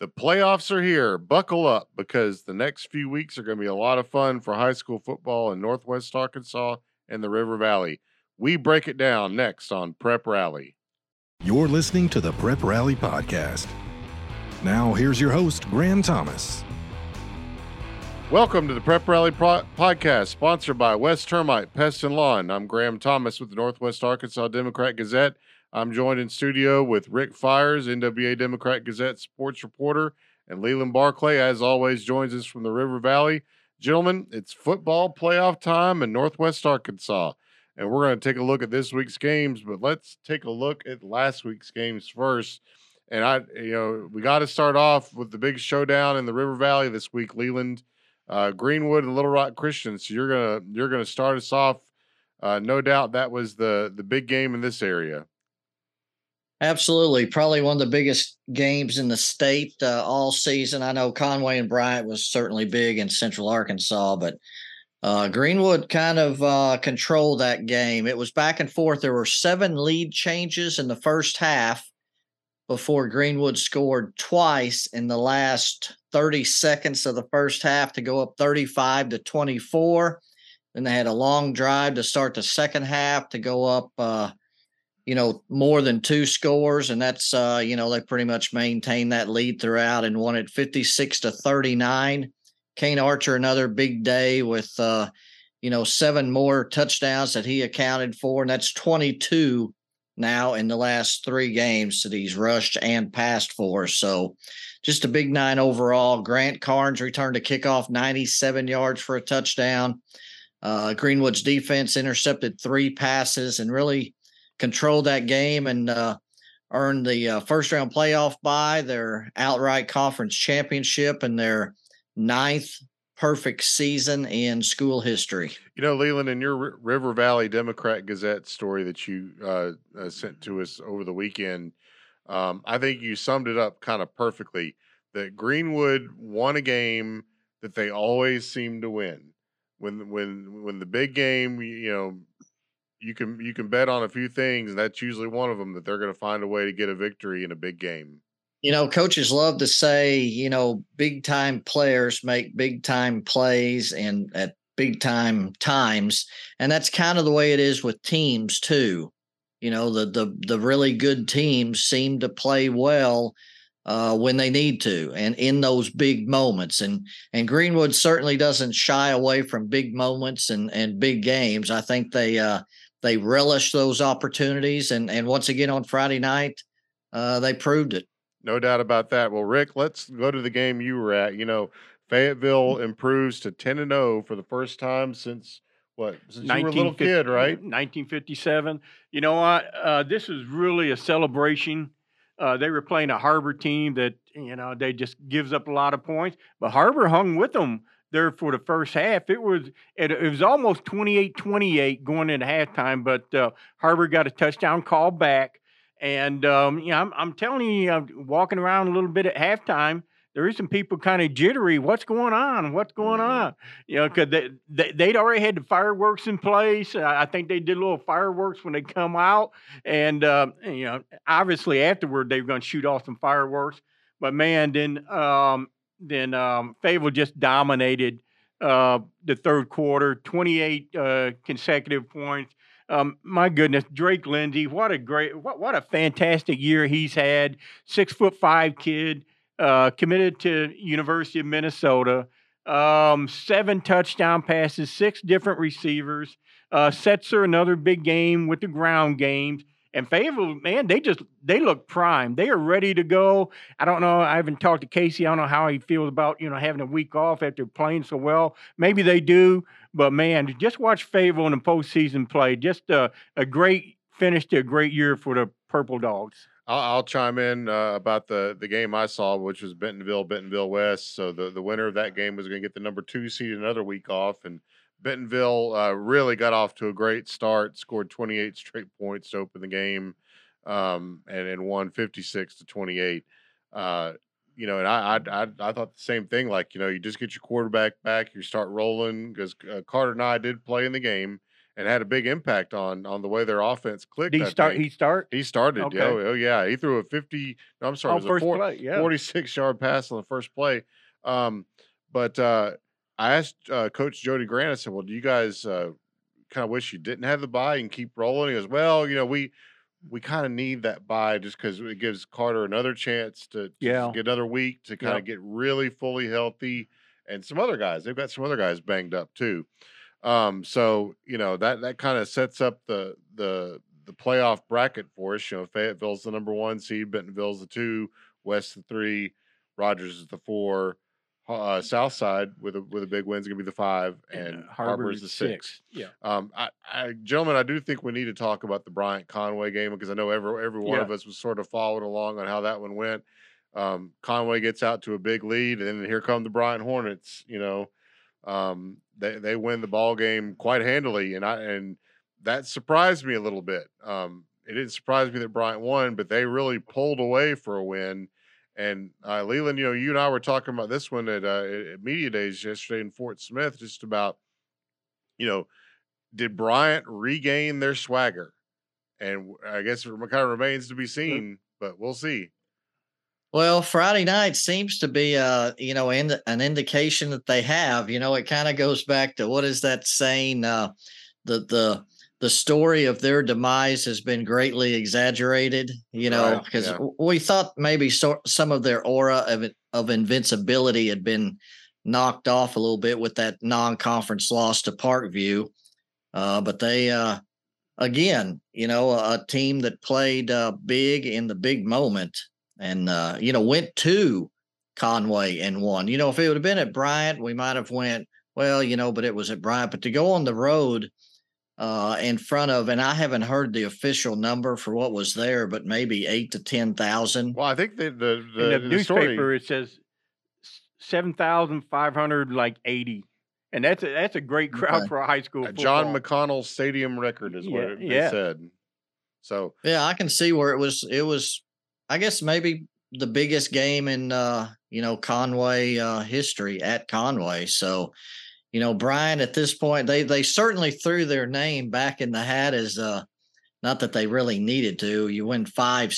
The playoffs are here. Buckle up because the next few weeks are going to be a lot of fun for high school football in Northwest Arkansas and the River Valley. We break it down next on Prep Rally. You're listening to the Prep Rally Podcast. Now, here's your host, Graham Thomas. Welcome to the Prep Rally Pro- Podcast, sponsored by West Termite Pest and Lawn. I'm Graham Thomas with the Northwest Arkansas Democrat Gazette. I'm joined in studio with Rick Fires, NWA Democrat Gazette sports reporter, and Leland Barclay, as always, joins us from the River Valley. Gentlemen, it's football playoff time in Northwest Arkansas, and we're going to take a look at this week's games. But let's take a look at last week's games first. And I, you know, we got to start off with the big showdown in the River Valley this week. Leland, uh, Greenwood, and Little Rock Christian. So you're gonna you're gonna start us off. Uh, no doubt that was the the big game in this area. Absolutely. Probably one of the biggest games in the state uh, all season. I know Conway and Bryant was certainly big in Central Arkansas, but uh, Greenwood kind of uh, controlled that game. It was back and forth. There were seven lead changes in the first half before Greenwood scored twice in the last 30 seconds of the first half to go up 35 to 24. Then they had a long drive to start the second half to go up uh, you know, more than two scores, and that's uh, you know, they pretty much maintained that lead throughout and won it 56 to 39. Kane Archer, another big day with uh, you know, seven more touchdowns that he accounted for, and that's 22 now in the last three games that he's rushed and passed for. So just a big nine overall. Grant Carnes returned a kickoff 97 yards for a touchdown. Uh, Greenwood's defense intercepted three passes and really controlled that game and uh, the uh, first round playoff bye their outright conference championship, and their ninth perfect season in school history. You know, Leland, in your River Valley Democrat Gazette story that you uh, uh, sent to us over the weekend, um, I think you summed it up kind of perfectly. That Greenwood won a game that they always seem to win. When when when the big game, you know, you can you can bet on a few things, and that's usually one of them that they're going to find a way to get a victory in a big game. You know, coaches love to say, you know, big time players make big time plays and at big time times, and that's kind of the way it is with teams too. You know, the the the really good teams seem to play well uh, when they need to and in those big moments. And and Greenwood certainly doesn't shy away from big moments and and big games. I think they uh, they relish those opportunities, and and once again on Friday night, uh, they proved it. No doubt about that. Well, Rick, let's go to the game you were at. You know, Fayetteville Mm-hmm. improves to ten and zero for the first time since what? Since you were a little kid, right? 1957. You know what? Uh, this is really a celebration. Uh, they were playing a Har-Ber team that you know they just gives up a lot of points, but Har-Ber hung with them there for the first half. It was it, it was almost 28-28 going into halftime, but uh, Har-Ber got a touchdown call back. And um, you know, I'm, I'm telling you, I'm walking around a little bit at halftime. There is some people kind of jittery. What's going on? What's going Mhm. on? You know, because they, they they'd already had the fireworks in place. I I think they did a little fireworks when they come out, and uh, you know, obviously afterward they were going to shoot off some fireworks. But man, then um, then um, Fayetteville just dominated uh, the third quarter, 28 uh, consecutive points. Um, my goodness, Drake Lindsey, what a great, what what a fantastic year he's had. Six foot five kid, uh, committed to University of Minnesota. Um, seven touchdown passes, six different receivers. Uh, Setzer another big game with the ground games. And Fayetteville, man, they just they look prime. They are ready to go. I don't know. I haven't talked to Casey. I don't know how he feels about you know having a week off after playing so well. Maybe they do, but man, just watch Fayetteville in the postseason play. Just a, a great finish to a great year for the Purple Dogs. I'll, I'll chime in uh, about the the game I saw, which was Bentonville, Bentonville West. So the the winner of that game was going to get the number two seed another week off, and Bentonville uh, really got off to a great start, scored 28 straight points to open the game, um, and and won 56 to 28. Uh, you know, and I, I I I thought the same thing. Like you know, you just get your quarterback back, you start rolling because uh, Carter Nye did play in the game, and had a big impact on on the way their offense clicked. Did he I start? think. He start. He started. Okay. Oh, oh, yeah. He threw a 50. No, I'm sorry. Oh, it was a four- play. Yeah. 46 yard pass on the first play. Um, but uh, I asked uh, Coach Jody Grant, I said, Well, do you guys uh, kind of wish you didn't have the bye and keep rolling? He goes, Well, you know, we we kind of need that bye just because it gives Carter another chance to, to Yeah. get another week to kind of get really fully healthy. And some other guys, they've got some other guys banged up too. Um, so you know that that kind of sets up the the the playoff bracket for us. You know, Fayetteville's the number one seed, Bentonville's the two, West the three, Rogers is the four, uh, South Side with a with a big win is gonna be the five, and uh, Har-Ber is the six. Yeah. Um, I, I, gentlemen, I do think we need to talk about the Bryant Conway game because I know every every one Yeah. of us was sort of following along on how that one went. Um, Conway gets out to a big lead, and then here come the Bryant Hornets. You know, um, they they win the ball game quite handily, and I and that surprised me a little bit. Um, it didn't surprise me that Bryant won, but they really pulled away for a win. And uh, Leland, you know, you and I were talking about this one at, uh, at media days yesterday in Fort Smith, just about, you know, did Bryant regain their swagger? And I guess it kind of remains to be seen, but we'll see. Well, Friday night seems to be, uh, you know, in, an indication that they have. You know, it kind of goes back to what is that saying? Uh, the the the story of their demise has been greatly exaggerated. You know, Right, because yeah. we thought maybe so, some of their aura of of invincibility had been knocked off a little bit with that non-conference loss to Parkview, uh, but they. Uh, Again, you know, a, a team that played uh, big in the big moment and uh, you know went to Conway and won. You know, if it would have been at Bryant, we might have went well, you know, but it was at Bryant. But to go on the road uh, in front of, and I haven't heard the official number for what was there, but maybe eight to ten thousand. Well, I think the the, the, in the, the newspaper story, it says seven thousand five hundred like eighty, and that's a that's a great crowd Okay. for a high school. uh, John. McConnell Stadium record is what Yeah, it, yeah. said. So Yeah, I can see where it was. It was, I guess, maybe the biggest game in uh, you know Conway uh, history at Conway. So, you know, Bryant at this point, they they certainly threw their name back in the hat as uh, not that they really needed to. You win five